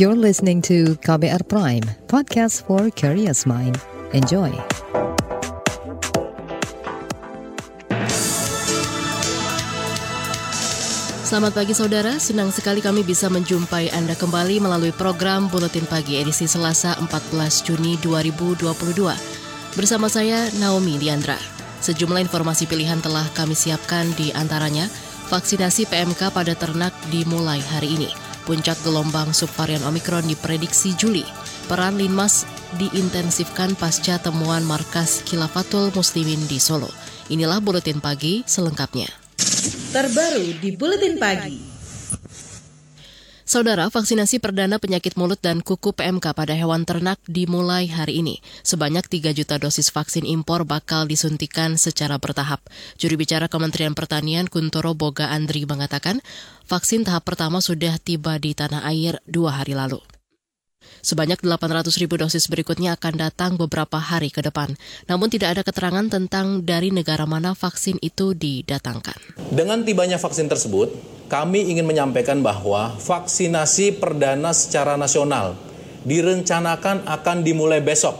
You're listening to KBR Prime, podcast for curious mind. Enjoy. Selamat pagi saudara, senang sekali kami bisa menjumpai Anda kembali melalui program Buletin Pagi edisi Selasa 14 Juni 2022. Bersama saya Naomi Liandra. Sejumlah informasi pilihan telah kami siapkan di antaranya vaksinasi PMK pada ternak dimulai hari ini. Puncak gelombang subvarian Omikron diprediksi Juli. Peran Linmas diintensifkan pasca temuan markas Khilafatul Muslimin di Solo. Inilah Buletin Pagi selengkapnya. Terbaru di Buletin Pagi. Saudara, vaksinasi perdana penyakit mulut dan kuku PMK pada hewan ternak dimulai hari ini. Sebanyak 3 juta dosis vaksin impor bakal disuntikan secara bertahap. Juru bicara Kementerian Pertanian Kuntoro Boga Andri mengatakan, vaksin tahap pertama sudah tiba di tanah air dua hari lalu. Sebanyak 800 ribu dosis berikutnya akan datang beberapa hari ke depan. Namun tidak ada keterangan tentang dari negara mana vaksin itu didatangkan. Dengan tibanya vaksin tersebut, kami ingin menyampaikan bahwa vaksinasi perdana secara nasional direncanakan akan dimulai besok,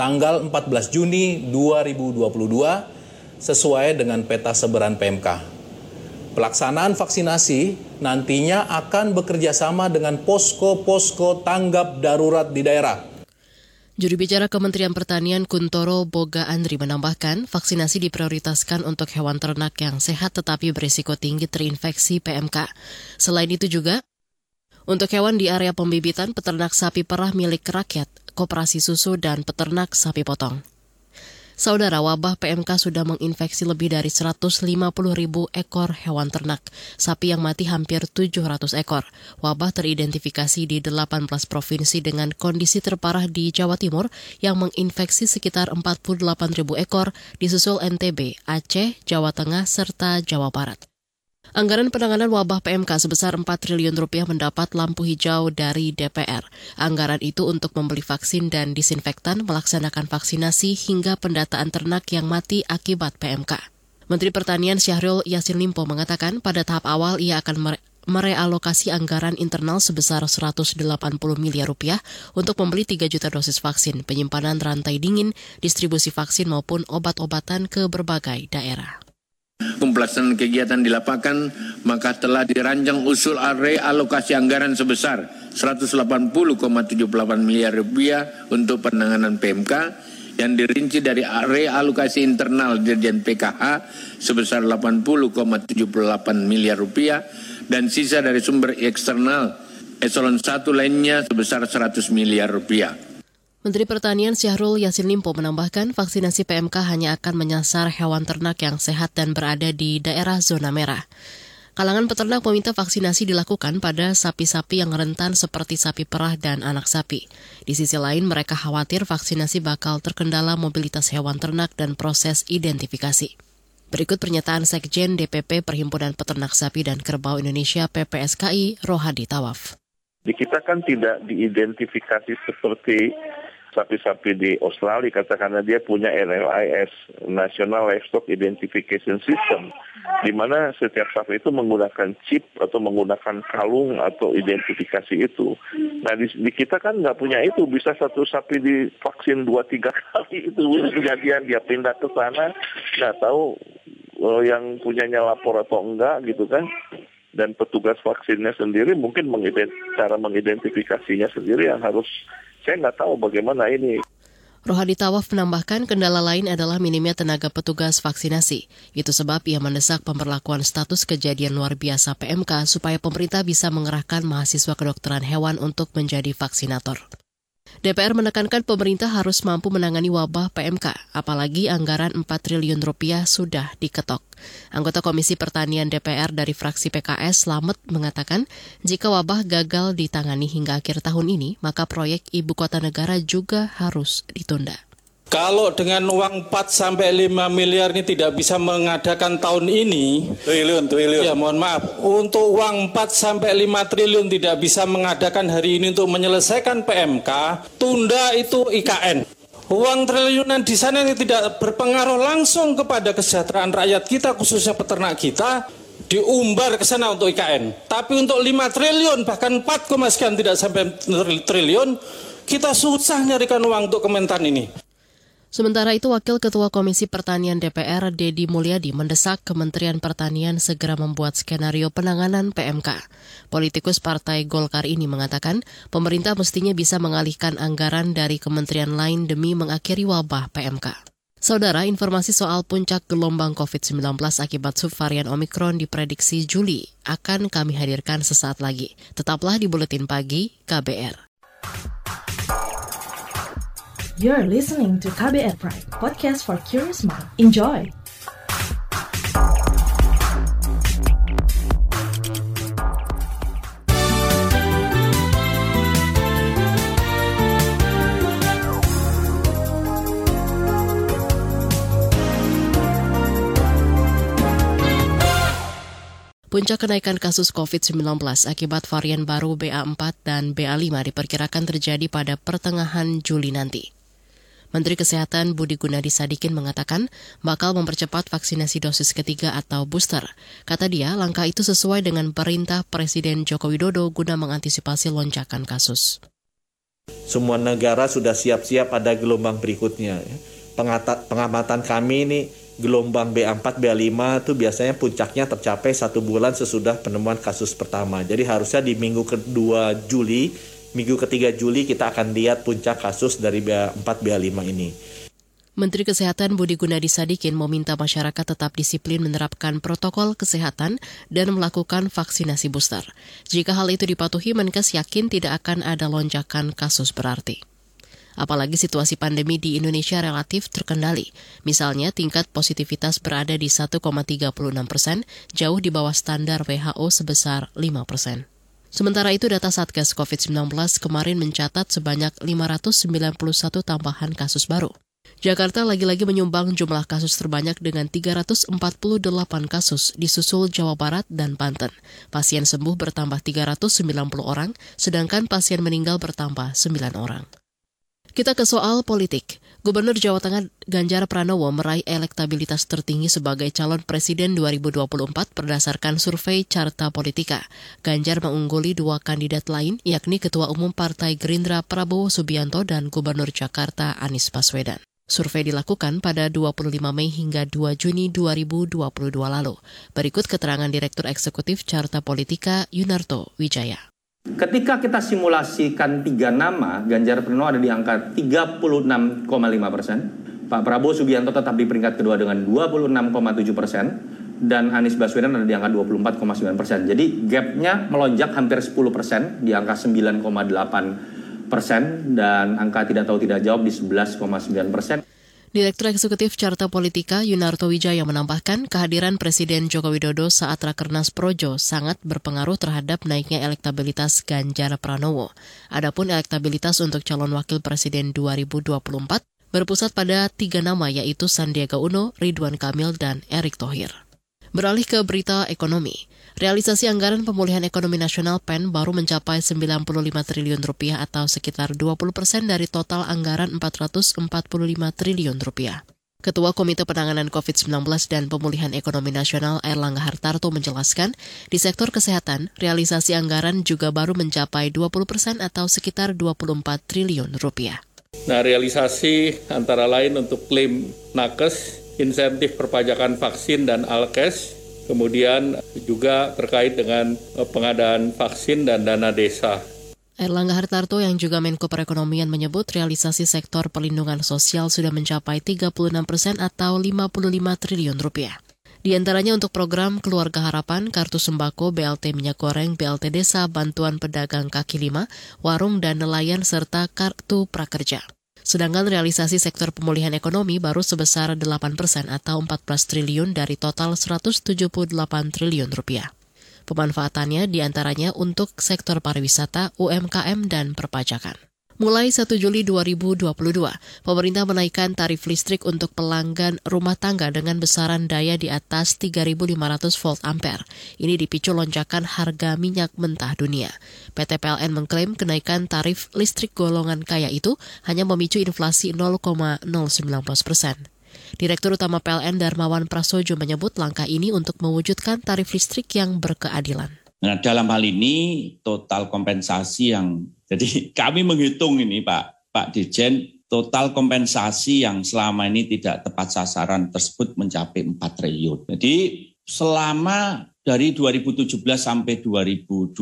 tanggal 14 Juni 2022, sesuai dengan peta sebaran PMK. Pelaksanaan vaksinasi nantinya akan bekerja sama dengan posko-posko tanggap darurat di daerah. Juru bicara Kementerian Pertanian Kuntoro Boga Andri menambahkan, vaksinasi diprioritaskan untuk hewan ternak yang sehat tetapi berisiko tinggi terinfeksi PMK. Selain itu juga, untuk hewan di area pembibitan peternak sapi perah milik rakyat, koperasi susu, dan peternak sapi potong. Saudara wabah PMK sudah menginfeksi lebih dari 150 ribu ekor hewan ternak. Sapi yang mati hampir 700 ekor. Wabah teridentifikasi di 18 provinsi dengan kondisi terparah di Jawa Timur yang menginfeksi sekitar 48 ribu ekor, disusul NTB, Aceh, Jawa Tengah, serta Jawa Barat. Anggaran penanganan wabah PMK sebesar 4 triliun rupiah mendapat lampu hijau dari DPR. Anggaran itu untuk membeli vaksin dan disinfektan, melaksanakan vaksinasi hingga pendataan ternak yang mati akibat PMK. Menteri Pertanian Syahrul Yassin Limpo mengatakan pada tahap awal ia akan mere merealokasi anggaran internal sebesar 180 miliar rupiah untuk membeli 3 juta dosis vaksin, penyimpanan rantai dingin, distribusi vaksin maupun obat-obatan ke berbagai daerah. Pelaksanaan kegiatan di lapangan maka telah dirancang usul realokasi anggaran sebesar 180,78 miliar rupiah untuk penanganan PMK yang dirinci dari realokasi internal Dirjen PKH sebesar 80,78 miliar rupiah dan sisa dari sumber eksternal eselon 1 lainnya sebesar 100 miliar rupiah. Menteri Pertanian Syahrul Yassin Limpo menambahkan vaksinasi PMK hanya akan menyasar hewan ternak yang sehat dan berada di daerah zona merah. Kalangan peternak meminta vaksinasi dilakukan pada sapi-sapi yang rentan seperti sapi perah dan anak sapi. Di sisi lain, mereka khawatir vaksinasi bakal terkendala mobilitas hewan ternak dan proses identifikasi. Berikut pernyataan Sekjen DPP Perhimpunan Peternak Sapi dan Kerbau Indonesia PPSKI Rohadi Tawaf. Di kita kan tidak diidentifikasi seperti sapi-sapi di Australia katakanlah dia punya NLIS National Livestock Identification System di mana setiap sapi itu menggunakan chip atau menggunakan kalung atau identifikasi itu. Nah di, di kita kan nggak punya itu. Bisa satu sapi divaksin dua tiga kali itu kejadian dia pindah ke sana. Nggak tahu uh, yang punyanya lapor atau enggak gitu kan. Dan petugas vaksinnya sendiri mungkin mengident cara mengidentifikasinya sendiri yang harus saya nggak tahu bagaimana ini. Rohadi Tawaf menambahkan kendala lain adalah minimnya tenaga petugas vaksinasi. Itu sebab ia mendesak pemberlakuan status kejadian luar biasa PMK supaya pemerintah bisa mengerahkan mahasiswa kedokteran hewan untuk menjadi vaksinator. DPR menekankan pemerintah harus mampu menangani wabah PMK, apalagi anggaran 4 triliun rupiah sudah diketok. Anggota Komisi Pertanian DPR dari fraksi PKS Slamet mengatakan, jika wabah gagal ditangani hingga akhir tahun ini, maka proyek ibu kota negara juga harus ditunda. Kalau dengan uang 4 sampai 5 miliar ini tidak bisa mengadakan tahun ini, triliun, triliun. Ya, mohon maaf. Untuk uang 4 sampai 5 triliun tidak bisa mengadakan hari ini untuk menyelesaikan PMK, tunda itu IKN. Uang triliunan di sana ini tidak berpengaruh langsung kepada kesejahteraan rakyat kita, khususnya peternak kita. diumbar ke sana untuk IKN. Tapi untuk 5 triliun bahkan 4, sekian tidak sampai triliun, kita susah nyarikan uang untuk Kementan ini. Sementara itu, Wakil Ketua Komisi Pertanian DPR, Dedi Mulyadi, mendesak Kementerian Pertanian segera membuat skenario penanganan PMK. Politikus Partai Golkar ini mengatakan, pemerintah mestinya bisa mengalihkan anggaran dari kementerian lain demi mengakhiri wabah PMK. Saudara, informasi soal puncak gelombang COVID-19 akibat subvarian Omikron diprediksi Juli akan kami hadirkan sesaat lagi. Tetaplah di Buletin Pagi KBR. You're listening to KBR Pride, podcast for curious mind. Enjoy! Puncak kenaikan kasus COVID-19 akibat varian baru BA4 dan BA5 diperkirakan terjadi pada pertengahan Juli nanti. Menteri Kesehatan Budi Gunadi Sadikin mengatakan bakal mempercepat vaksinasi dosis ketiga atau booster. Kata dia, langkah itu sesuai dengan perintah Presiden Joko Widodo guna mengantisipasi lonjakan kasus. Semua negara sudah siap-siap ada gelombang berikutnya. pengamatan kami ini gelombang B4, B5 itu biasanya puncaknya tercapai satu bulan sesudah penemuan kasus pertama. Jadi harusnya di minggu kedua Juli minggu ketiga Juli kita akan lihat puncak kasus dari BA4 BA5 ini. Menteri Kesehatan Budi Gunadi Sadikin meminta masyarakat tetap disiplin menerapkan protokol kesehatan dan melakukan vaksinasi booster. Jika hal itu dipatuhi, Menkes yakin tidak akan ada lonjakan kasus berarti. Apalagi situasi pandemi di Indonesia relatif terkendali. Misalnya tingkat positivitas berada di 1,36 persen, jauh di bawah standar WHO sebesar 5 persen. Sementara itu data Satgas COVID-19 kemarin mencatat sebanyak 591 tambahan kasus baru. Jakarta lagi-lagi menyumbang jumlah kasus terbanyak dengan 348 kasus di susul Jawa Barat dan Banten. Pasien sembuh bertambah 390 orang, sedangkan pasien meninggal bertambah 9 orang. Kita ke soal politik. Gubernur Jawa Tengah Ganjar Pranowo meraih elektabilitas tertinggi sebagai calon presiden 2024 berdasarkan survei Carta Politika. Ganjar mengungguli dua kandidat lain, yakni Ketua Umum Partai Gerindra Prabowo Subianto dan Gubernur Jakarta Anies Baswedan. Survei dilakukan pada 25 Mei hingga 2 Juni 2022 lalu. Berikut keterangan Direktur Eksekutif Carta Politika Yunarto Wijaya. Ketika kita simulasikan tiga nama, Ganjar Pranowo ada di angka 36,5 persen, Pak Prabowo Subianto tetap di peringkat kedua dengan 26,7 persen, dan Anies Baswedan ada di angka 24,9 persen. Jadi gapnya melonjak hampir 10 persen di angka 9,8 persen dan angka tidak tahu tidak jawab di 11,9 persen. Direktur Eksekutif Carta Politika Yunarto Wijaya menambahkan kehadiran Presiden Joko Widodo saat Rakernas Projo sangat berpengaruh terhadap naiknya elektabilitas Ganjar Pranowo. Adapun elektabilitas untuk calon wakil presiden 2024 berpusat pada tiga nama yaitu Sandiaga Uno, Ridwan Kamil, dan Erick Thohir. Beralih ke berita ekonomi. Realisasi anggaran pemulihan ekonomi nasional PEN baru mencapai 95 triliun rupiah atau sekitar 20 persen dari total anggaran 445 triliun rupiah. Ketua Komite Penanganan COVID-19 dan Pemulihan Ekonomi Nasional Erlangga Hartarto menjelaskan, di sektor kesehatan, realisasi anggaran juga baru mencapai 20 persen atau sekitar 24 triliun rupiah. Nah, realisasi antara lain untuk klaim nakes, insentif perpajakan vaksin dan alkes, kemudian juga terkait dengan eh, pengadaan vaksin dan dana desa. Erlangga Hartarto yang juga Menko Perekonomian menyebut realisasi sektor perlindungan sosial sudah mencapai 36 persen atau 55 triliun rupiah. Di antaranya untuk program Keluarga Harapan, Kartu Sembako, BLT Minyak Goreng, BLT Desa, Bantuan Pedagang Kaki Lima, Warung dan Nelayan, serta Kartu Prakerja. Sedangkan realisasi sektor pemulihan ekonomi baru sebesar 8 persen atau 14 triliun dari total 178 triliun rupiah. Pemanfaatannya di antaranya untuk sektor pariwisata, UMKM, dan perpajakan. Mulai 1 Juli 2022, pemerintah menaikkan tarif listrik untuk pelanggan rumah tangga dengan besaran daya di atas 3.500 volt ampere. Ini dipicu lonjakan harga minyak mentah dunia. PT PLN mengklaim kenaikan tarif listrik golongan kaya itu hanya memicu inflasi 0,019 persen. Direktur Utama PLN Darmawan Prasojo menyebut langkah ini untuk mewujudkan tarif listrik yang berkeadilan. Nah, dalam hal ini total kompensasi yang jadi kami menghitung ini Pak Pak Dirjen total kompensasi yang selama ini tidak tepat sasaran tersebut mencapai 4 triliun. Jadi selama dari 2017 sampai 2022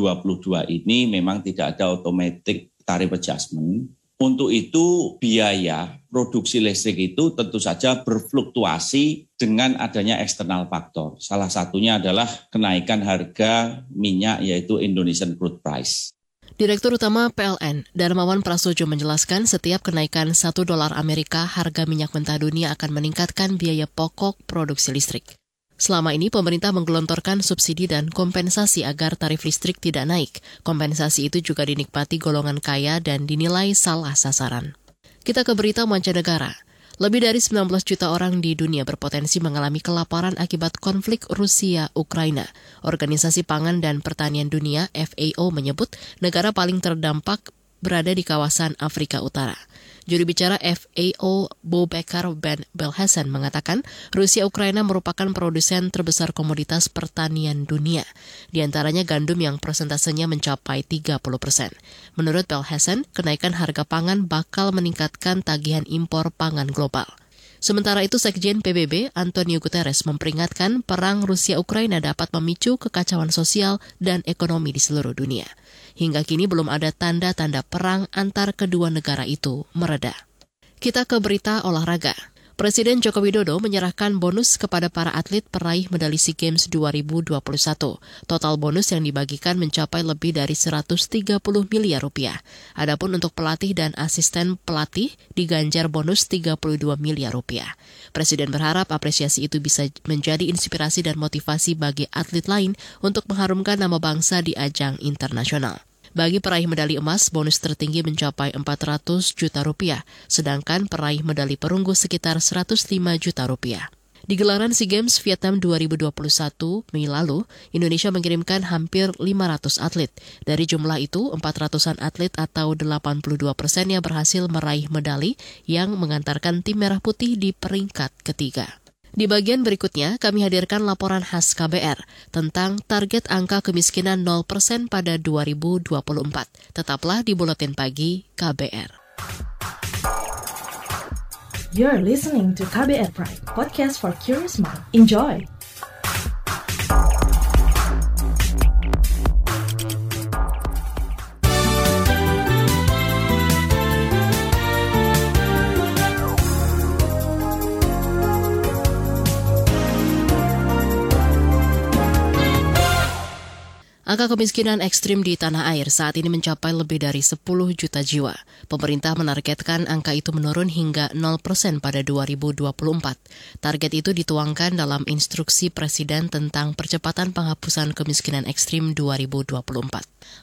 ini memang tidak ada automatic tarif adjustment. Untuk itu biaya produksi listrik itu tentu saja berfluktuasi dengan adanya eksternal faktor. Salah satunya adalah kenaikan harga minyak yaitu Indonesian crude price. Direktur Utama PLN, Darmawan Prasojo menjelaskan setiap kenaikan 1 dolar Amerika harga minyak mentah dunia akan meningkatkan biaya pokok produksi listrik. Selama ini pemerintah menggelontorkan subsidi dan kompensasi agar tarif listrik tidak naik. Kompensasi itu juga dinikmati golongan kaya dan dinilai salah sasaran. Kita ke berita mancanegara. Lebih dari 19 juta orang di dunia berpotensi mengalami kelaparan akibat konflik Rusia-Ukraina. Organisasi Pangan dan Pertanian Dunia FAO menyebut negara paling terdampak berada di kawasan Afrika Utara. Juru bicara FAO Bobekar Ben Belhasan mengatakan Rusia Ukraina merupakan produsen terbesar komoditas pertanian dunia, di antaranya gandum yang persentasenya mencapai 30 persen. Menurut Belhasan, kenaikan harga pangan bakal meningkatkan tagihan impor pangan global. Sementara itu, Sekjen PBB Antonio Guterres memperingatkan perang Rusia-Ukraina dapat memicu kekacauan sosial dan ekonomi di seluruh dunia. Hingga kini belum ada tanda-tanda perang antar kedua negara itu mereda. Kita ke berita olahraga. Presiden Joko Widodo menyerahkan bonus kepada para atlet peraih medali SEA Games 2021. Total bonus yang dibagikan mencapai lebih dari 130 miliar rupiah. Adapun untuk pelatih dan asisten pelatih diganjar bonus 32 miliar rupiah. Presiden berharap apresiasi itu bisa menjadi inspirasi dan motivasi bagi atlet lain untuk mengharumkan nama bangsa di ajang internasional. Bagi peraih medali emas, bonus tertinggi mencapai 400 juta rupiah, sedangkan peraih medali perunggu sekitar 105 juta rupiah. Di gelaran SEA Games Vietnam 2021 Mei lalu, Indonesia mengirimkan hampir 500 atlet. Dari jumlah itu, 400-an atlet atau 82 persennya berhasil meraih medali yang mengantarkan tim Merah Putih di peringkat ketiga. Di bagian berikutnya, kami hadirkan laporan khas KBR tentang target angka kemiskinan 0% pada 2024. Tetaplah di Buletin Pagi KBR. You're listening to KBR Pride, podcast for curious mind. Enjoy! Angka kemiskinan ekstrim di tanah air saat ini mencapai lebih dari 10 juta jiwa. Pemerintah menargetkan angka itu menurun hingga 0 persen pada 2024. Target itu dituangkan dalam instruksi Presiden tentang percepatan penghapusan kemiskinan ekstrim 2024.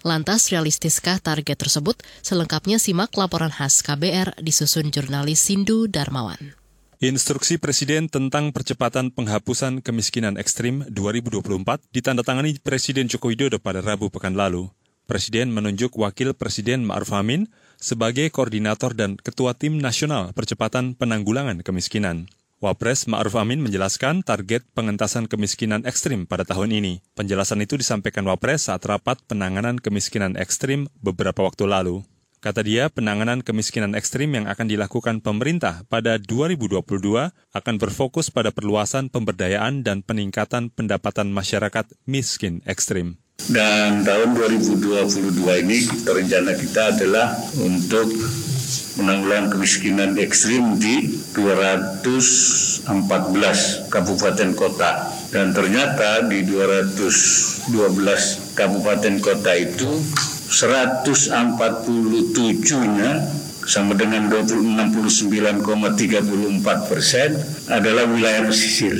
Lantas, realistiskah target tersebut? Selengkapnya simak laporan khas KBR disusun jurnalis Sindu Darmawan. Instruksi Presiden tentang percepatan penghapusan kemiskinan ekstrim 2024 ditandatangani Presiden Joko Widodo pada Rabu pekan lalu. Presiden menunjuk Wakil Presiden Ma'ruf Amin sebagai koordinator dan ketua tim nasional percepatan penanggulangan kemiskinan. Wapres Ma'ruf Amin menjelaskan target pengentasan kemiskinan ekstrim pada tahun ini. Penjelasan itu disampaikan Wapres saat rapat penanganan kemiskinan ekstrim beberapa waktu lalu. Kata dia, penanganan kemiskinan ekstrim yang akan dilakukan pemerintah pada 2022 akan berfokus pada perluasan pemberdayaan dan peningkatan pendapatan masyarakat miskin ekstrim. Dan tahun 2022 ini rencana kita adalah untuk menanggulangi kemiskinan ekstrim di 214 kabupaten kota. Dan ternyata di 212 kabupaten kota itu 147-nya sama dengan 69,34 persen adalah wilayah pesisir.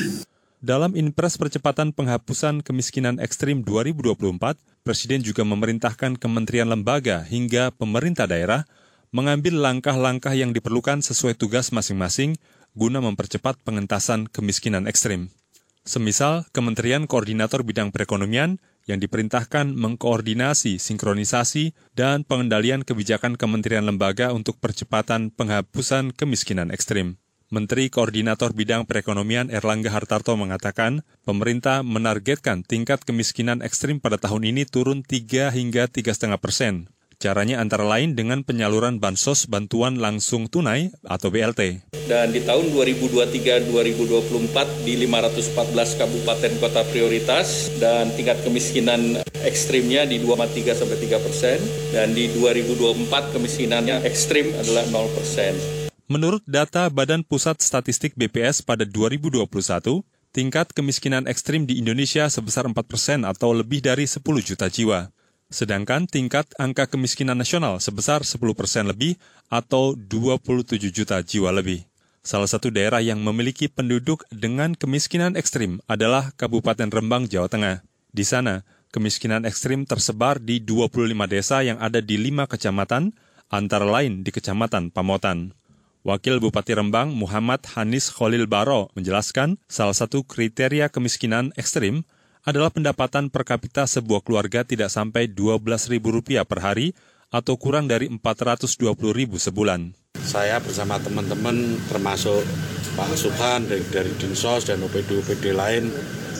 Dalam Inpres Percepatan Penghapusan Kemiskinan Ekstrim 2024, Presiden juga memerintahkan kementerian lembaga hingga pemerintah daerah mengambil langkah-langkah yang diperlukan sesuai tugas masing-masing guna mempercepat pengentasan kemiskinan ekstrim. Semisal, Kementerian Koordinator Bidang Perekonomian yang diperintahkan mengkoordinasi, sinkronisasi, dan pengendalian kebijakan kementerian lembaga untuk percepatan penghapusan kemiskinan ekstrim. Menteri Koordinator Bidang Perekonomian Erlangga Hartarto mengatakan, pemerintah menargetkan tingkat kemiskinan ekstrim pada tahun ini turun 3 hingga 3,5 persen. Caranya antara lain dengan penyaluran bansos bantuan langsung tunai atau BLT. Dan di tahun 2023-2024 di 514 kabupaten kota prioritas dan tingkat kemiskinan ekstrimnya di 2,3 sampai 3 persen dan di 2024 kemiskinannya ekstrim adalah 0 persen. Menurut data Badan Pusat Statistik BPS pada 2021, tingkat kemiskinan ekstrim di Indonesia sebesar 4 persen atau lebih dari 10 juta jiwa sedangkan tingkat angka kemiskinan nasional sebesar 10 persen lebih atau 27 juta jiwa lebih. Salah satu daerah yang memiliki penduduk dengan kemiskinan ekstrim adalah Kabupaten Rembang, Jawa Tengah. Di sana, kemiskinan ekstrim tersebar di 25 desa yang ada di lima kecamatan, antara lain di Kecamatan Pamotan. Wakil Bupati Rembang Muhammad Hanis Khalil Baro menjelaskan salah satu kriteria kemiskinan ekstrim adalah pendapatan per kapita sebuah keluarga tidak sampai Rp12.000 per hari atau kurang dari Rp420.000 sebulan. Saya bersama teman-teman termasuk Pak Subhan dari, dari Dinsos dan OPD-OPD lain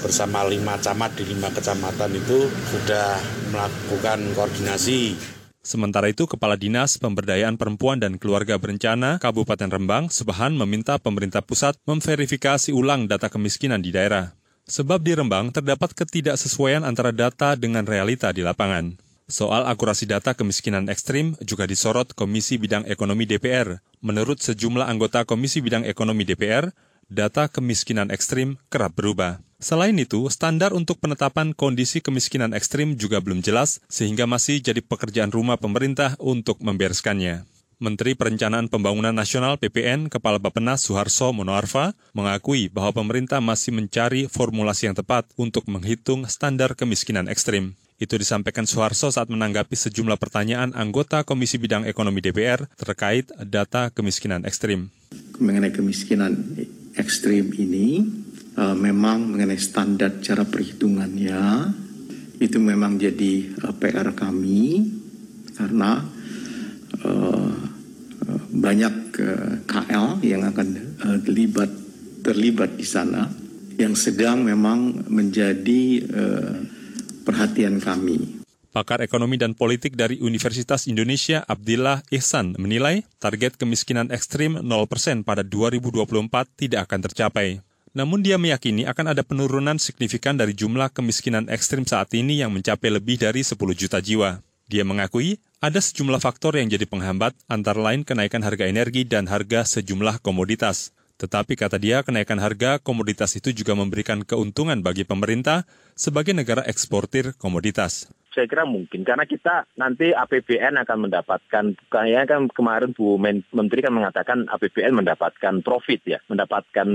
bersama lima camat di lima kecamatan itu sudah melakukan koordinasi Sementara itu, Kepala Dinas Pemberdayaan Perempuan dan Keluarga Berencana Kabupaten Rembang, Sebahan meminta pemerintah pusat memverifikasi ulang data kemiskinan di daerah. Sebab di Rembang terdapat ketidaksesuaian antara data dengan realita di lapangan. Soal akurasi data kemiskinan ekstrim juga disorot Komisi Bidang Ekonomi DPR. Menurut sejumlah anggota Komisi Bidang Ekonomi DPR, data kemiskinan ekstrim kerap berubah. Selain itu, standar untuk penetapan kondisi kemiskinan ekstrim juga belum jelas, sehingga masih jadi pekerjaan rumah pemerintah untuk membereskannya. Menteri Perencanaan Pembangunan Nasional PPN Kepala Bapenas Suharso Monoarfa mengakui bahwa pemerintah masih mencari formulasi yang tepat untuk menghitung standar kemiskinan ekstrim. Itu disampaikan Suharso saat menanggapi sejumlah pertanyaan anggota Komisi Bidang Ekonomi DPR terkait data kemiskinan ekstrim. Mengenai kemiskinan ekstrim ini, uh, memang mengenai standar cara perhitungannya, itu memang jadi uh, PR kami, karena uh, banyak eh, KL yang akan uh, terlibat terlibat di sana yang sedang memang menjadi uh, perhatian kami. Pakar ekonomi dan politik dari Universitas Indonesia Abdillah Ihsan menilai target kemiskinan ekstrim 0% pada 2024 tidak akan tercapai. Namun dia meyakini akan ada penurunan signifikan dari jumlah kemiskinan ekstrim saat ini yang mencapai lebih dari 10 juta jiwa. Dia mengakui ada sejumlah faktor yang jadi penghambat, antara lain kenaikan harga energi dan harga sejumlah komoditas. Tetapi kata dia, kenaikan harga komoditas itu juga memberikan keuntungan bagi pemerintah sebagai negara eksportir komoditas saya kira mungkin karena kita nanti APBN akan mendapatkan kayaknya kan kemarin Bu Menteri kan mengatakan APBN mendapatkan profit ya, mendapatkan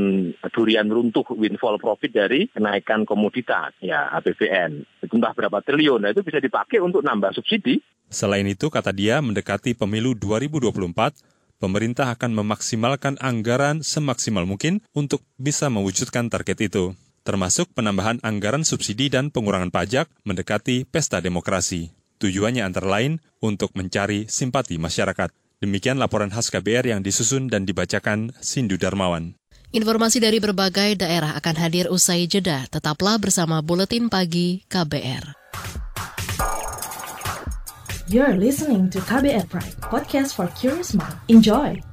durian runtuh windfall profit dari kenaikan komoditas ya APBN. Entah berapa triliun, nah itu bisa dipakai untuk nambah subsidi. Selain itu kata dia mendekati pemilu 2024 pemerintah akan memaksimalkan anggaran semaksimal mungkin untuk bisa mewujudkan target itu termasuk penambahan anggaran subsidi dan pengurangan pajak mendekati pesta demokrasi. Tujuannya antara lain untuk mencari simpati masyarakat. Demikian laporan khas KBR yang disusun dan dibacakan Sindu Darmawan. Informasi dari berbagai daerah akan hadir usai jeda. Tetaplah bersama Buletin Pagi KBR. You're listening to KBR Pride, podcast for curious mind. Enjoy!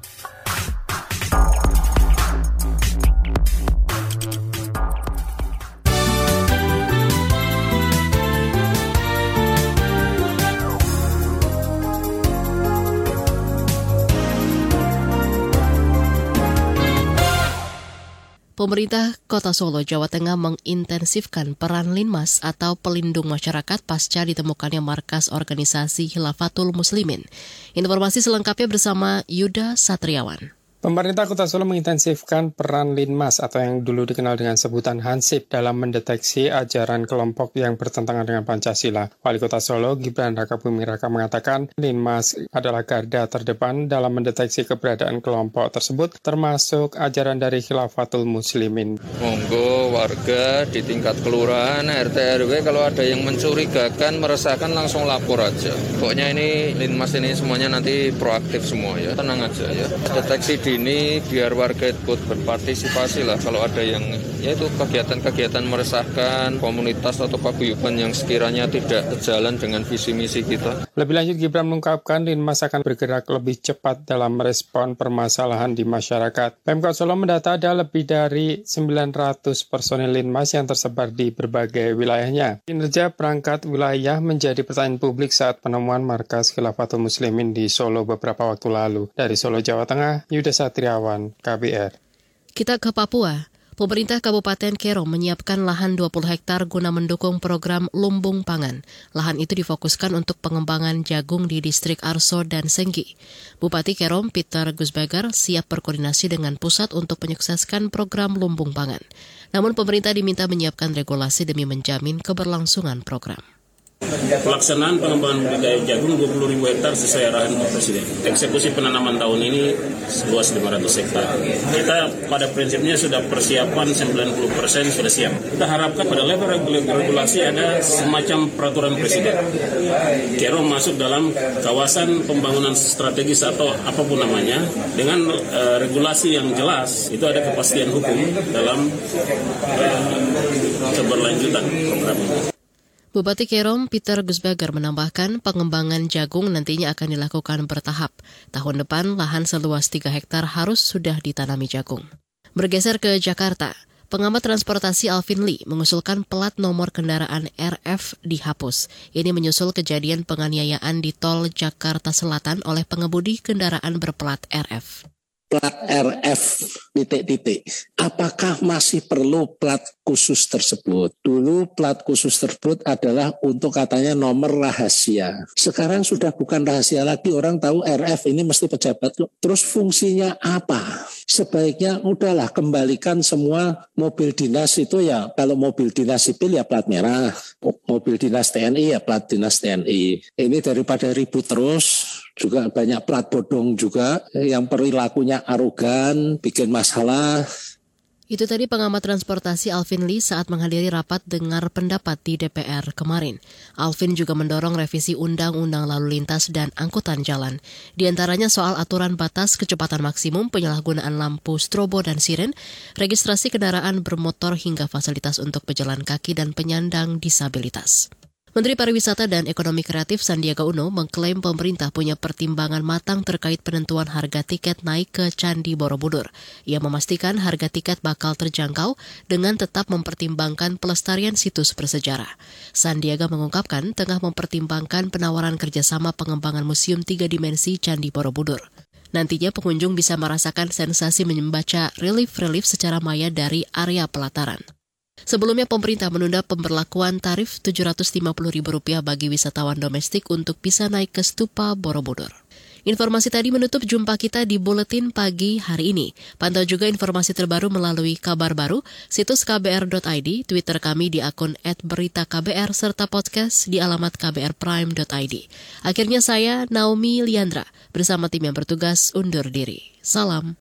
Pemerintah Kota Solo, Jawa Tengah mengintensifkan peran Linmas atau pelindung masyarakat pasca ditemukannya markas organisasi Hilafatul Muslimin. Informasi selengkapnya bersama Yuda Satriawan. Pemerintah Kota Solo mengintensifkan peran Linmas atau yang dulu dikenal dengan sebutan Hansip dalam mendeteksi ajaran kelompok yang bertentangan dengan Pancasila. Wali Kota Solo, Gibran Raka Buming Raka mengatakan Linmas adalah garda terdepan dalam mendeteksi keberadaan kelompok tersebut termasuk ajaran dari Khilafatul Muslimin. Monggo warga di tingkat kelurahan, RT RW kalau ada yang mencurigakan, meresahkan langsung lapor aja. Pokoknya ini Linmas ini semuanya nanti proaktif semua ya. Tenang aja ya. Deteksi di gini biar warga ikut berpartisipasi lah kalau ada yang yaitu kegiatan-kegiatan meresahkan komunitas atau paguyuban yang sekiranya tidak sejalan dengan visi misi kita. Lebih lanjut Gibran mengungkapkan Linmas akan bergerak lebih cepat dalam merespon permasalahan di masyarakat. Pemkot Solo mendata ada lebih dari 900 personil Linmas yang tersebar di berbagai wilayahnya. Kinerja perangkat wilayah menjadi pertanyaan publik saat penemuan markas Khilafatul Muslimin di Solo beberapa waktu lalu. Dari Solo, Jawa Tengah, Yuda Satriawan, KBR. Kita ke Papua. Pemerintah Kabupaten Kero menyiapkan lahan 20 hektar guna mendukung program lumbung pangan. Lahan itu difokuskan untuk pengembangan jagung di distrik Arso dan Senggi. Bupati Kerom Peter Gusbagar siap berkoordinasi dengan pusat untuk menyukseskan program lumbung pangan. Namun pemerintah diminta menyiapkan regulasi demi menjamin keberlangsungan program. Pelaksanaan pengembangan budidaya jagung 20 ribu hektar sesuai arahan Bapak Presiden. Eksekusi penanaman tahun ini seluas 500 hektar. Kita pada prinsipnya sudah persiapan 90 persen sudah siap. Kita harapkan pada level regulasi ada semacam peraturan Presiden. Kero masuk dalam kawasan pembangunan strategis atau apa pun namanya dengan uh, regulasi yang jelas itu ada kepastian hukum dalam uh, keberlanjutan program ini. Bupati Kerom Peter Gusbagar menambahkan pengembangan jagung nantinya akan dilakukan bertahap. Tahun depan lahan seluas 3 hektar harus sudah ditanami jagung. Bergeser ke Jakarta, pengamat transportasi Alvin Lee mengusulkan plat nomor kendaraan RF dihapus. Ini menyusul kejadian penganiayaan di tol Jakarta Selatan oleh pengemudi kendaraan berplat RF plat RF titik-titik. Apakah masih perlu plat khusus tersebut? Dulu plat khusus tersebut adalah untuk katanya nomor rahasia. Sekarang sudah bukan rahasia lagi. Orang tahu RF ini mesti pejabat. Terus fungsinya apa? Sebaiknya udahlah kembalikan semua mobil dinas itu ya kalau mobil dinas sipil ya plat merah. Mobil dinas TNI ya plat dinas TNI. Ini daripada ribut terus juga banyak plat bodong juga yang perilakunya arogan, bikin masalah. Itu tadi pengamat transportasi Alvin Lee saat menghadiri rapat dengar pendapat di DPR kemarin. Alvin juga mendorong revisi Undang-Undang Lalu Lintas dan Angkutan Jalan. Di antaranya soal aturan batas kecepatan maksimum, penyalahgunaan lampu strobo dan siren, registrasi kendaraan bermotor hingga fasilitas untuk pejalan kaki dan penyandang disabilitas. Menteri Pariwisata dan Ekonomi Kreatif Sandiaga Uno mengklaim pemerintah punya pertimbangan matang terkait penentuan harga tiket naik ke Candi Borobudur. Ia memastikan harga tiket bakal terjangkau dengan tetap mempertimbangkan pelestarian situs bersejarah. Sandiaga mengungkapkan tengah mempertimbangkan penawaran kerjasama pengembangan museum tiga dimensi Candi Borobudur. Nantinya pengunjung bisa merasakan sensasi membaca relief-relief secara maya dari area pelataran. Sebelumnya pemerintah menunda pemberlakuan tarif Rp750.000 bagi wisatawan domestik untuk bisa naik ke Stupa Borobudur. Informasi tadi menutup jumpa kita di Buletin Pagi hari ini. Pantau juga informasi terbaru melalui kabar baru, situs kbr.id, Twitter kami di akun @beritaKBR serta podcast di alamat kbrprime.id. Akhirnya saya, Naomi Liandra, bersama tim yang bertugas undur diri. Salam.